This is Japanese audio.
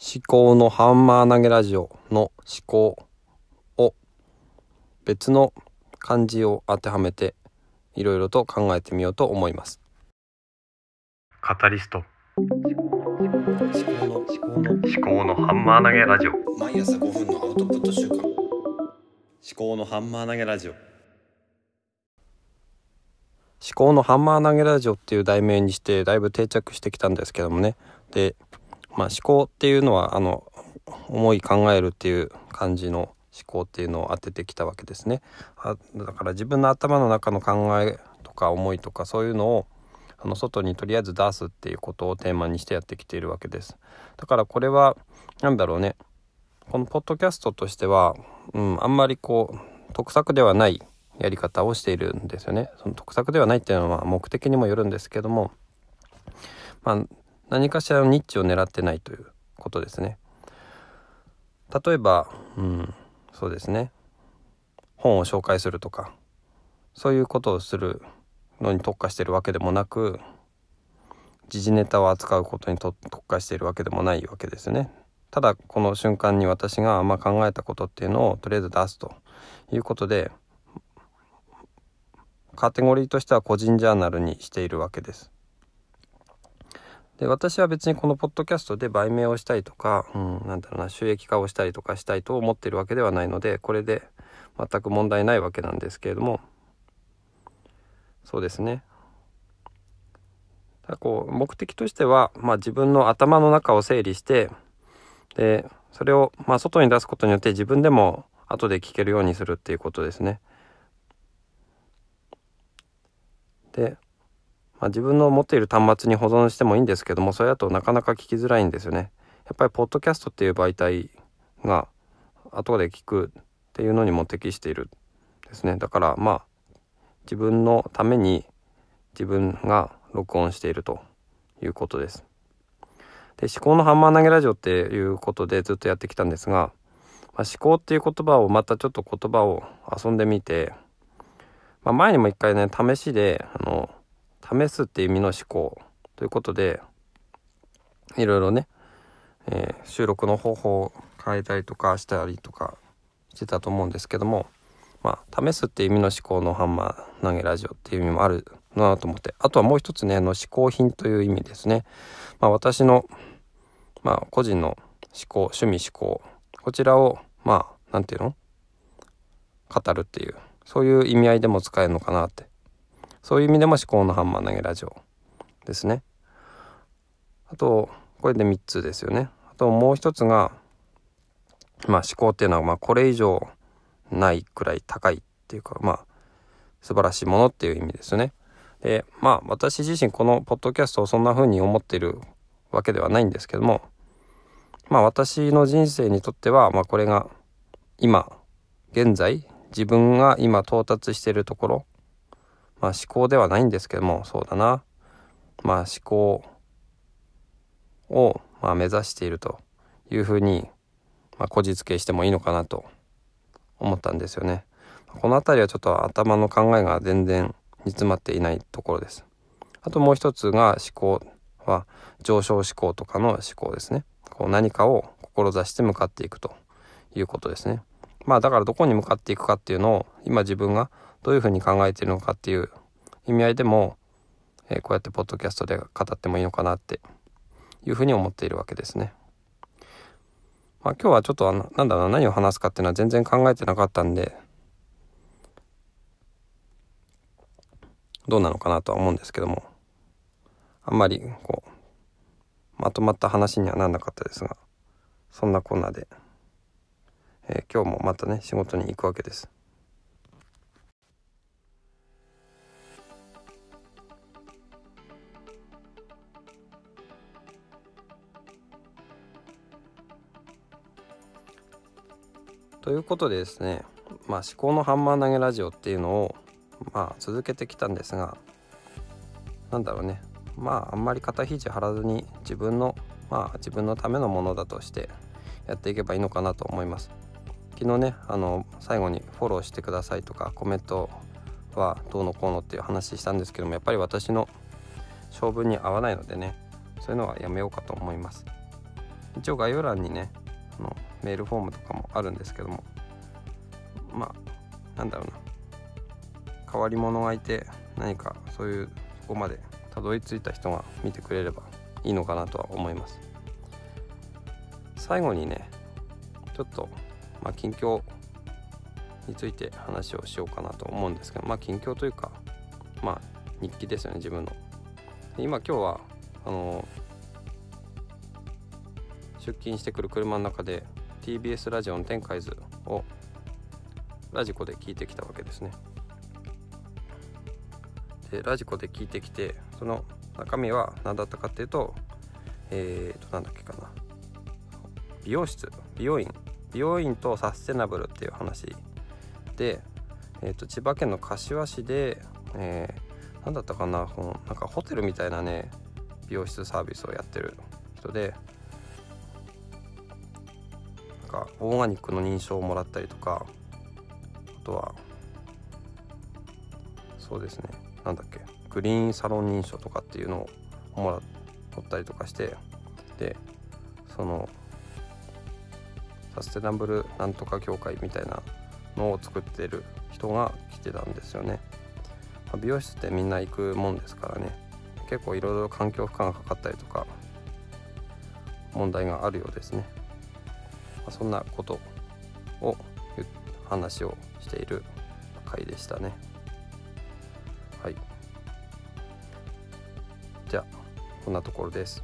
思考のハンマー投げラジオの思考を別の漢字を当てはめていろいろと考えてみようと思います。カタリスト思考の思考の思考のハンマー投げラジオ毎朝5分のアウトプット週間思考のハンマー投げラジオ思考のハンマー投げラジオっていう題名にしてだいぶ定着してきたんですけどもねでまあ思考っていうのはあの思い考えるっていう感じの思考っていうのを当ててきたわけですね。あだから自分の頭の中の考えとか思いとかそういうのをあの外にとりあえず出すっていうことをテーマにしてやってきているわけです。だからこれは何だろうね。このポッドキャストとしては、うん、あんまりこう得策ではないやり方をしているんですよね。その得策ではないっていうのは目的にもよるんですけどもまあ何かしらのニッチを狙ってないということですね例えば、うん、そうですね本を紹介するとかそういうことをするのに特化してるわけでもなく時事ネタを扱うことにと特化しているわけでもないわけですね。ただこの瞬間に私がま考えたことっていうのをとりあえず出すということでカテゴリーとしては個人ジャーナルにしているわけです。で私は別にこのポッドキャストで売名をしたりとか、うん、なんだろうな収益化をしたりとかしたいと思ってるわけではないのでこれで全く問題ないわけなんですけれどもそうですねだこう目的としては、まあ、自分の頭の中を整理してでそれを、まあ、外に出すことによって自分でも後で聞けるようにするっていうことですね。で、まあ、自分の持っている端末に保存してもいいんですけどもそれだとなかなか聞きづらいんですよね。やっぱりポッドキャストっていう媒体が後で聞くっていうのにも適しているですね。だからまあ自分のために自分が録音しているということです。で思考のハンマー投げラジオっていうことでずっとやってきたんですが、まあ、思考っていう言葉をまたちょっと言葉を遊んでみて、まあ、前にも一回ね試しであの試すっていう意味の思考ということでいろいろね、えー収録の方法を変えたりとかしたりとかしてたと思うんですけどもまあ、試すっていう意味の思考のハンマー投げラジオっていう意味もあるなと思ってあとはもう一つねあの嗜好品という意味ですね、まあ、私の、まあ、個人の思考趣味思考こちらをまあなんていうの？語るっていうそういう意味合いでも使えるのかなってそういう意味でも思考のハンマー投げラジオですねあとこれで3つですよねあともう一つがまあ思考っていうのはまあこれ以上ないくらい高いっていうかまあ素晴らしいものっていう意味ですね。でまあ私自身このポッドキャストをそんな風に思ってるわけではないんですけどもまあ私の人生にとってはまあこれが今現在自分が今到達しているところまあ思考ではないんですけどもそうだなまあ思考をまあ目指しているというふうにまあこじつけしてもいいのかなと思ったんですよね。この辺りはちょっと頭の考えが全然煮詰まっていないところです。あともう一つが思考は上昇思考とかの思考ですね。こう何かを志して向かっていくということですね。まあだからどこに向かっていくかっていうのを今自分がどういうふうに考えているのかっていう意味合いでも、えーこうやってポッドキャストで語ってもいいのかなっていうふうに思っているわけですね。まあ、今日はちょっとあのなんだろう何を話すかっていうのは全然考えてなかったんでどうなのかなとは思うんですけどもあんまりこうまとまった話にはならなかったですがそんなこんなで、えー今日もまたね仕事に行くわけです。ということでですね、まあ、思考のハンマー投げラジオっていうのを、まあ、続けてきたんですがなんだろうね。まああんまり肩肘張らずに自分のまあ自分のためのものだとしてやっていけばいいのかなと思います。昨日ねあの最後にフォローしてくださいとかコメントはどうのこうのっていう話したんですけどもやっぱり私の性分に合わないのでねそういうのはやめようかと思います。一応概要欄にねあのメールフォームとかもあるんですけども。まあなんだろうな。変わり者がいて何かそういうそこまでたどり着いた人が見てくれればいいのかなとは思います。最後にねちょっと、まあ、近況について話をしようかなと思うんですけどまあ近況というかまあ日記ですよね自分の。今今日はあの出勤してくる車の中で TBS ラジオの展開図をラジコで聞いてきたわけですね。でラジコで聞いてきてその中身は何だったかっていうとえーとなんだっけかな。美容室。美容院。美容院とサステナブルっていう話。で、えー、と千葉県の柏市で、えー、何だったかなこのなんかホテルみたいなね美容室サービスをやってる人でかオーガニックの認証をもらったりとかあとはそうですねなんだっけグリーンサロン認証とかっていうのをもら取ったりとかしてでそのサステナブルなんとか協会みたいなのを作ってる人が来てたんですよね、まあ美容室ってみんな行くもんですからね。結構いろいろ環境負荷がかかったりとか問題があるようですね、そんなことを話をしている回でしたね。はい。じゃあこんなところです。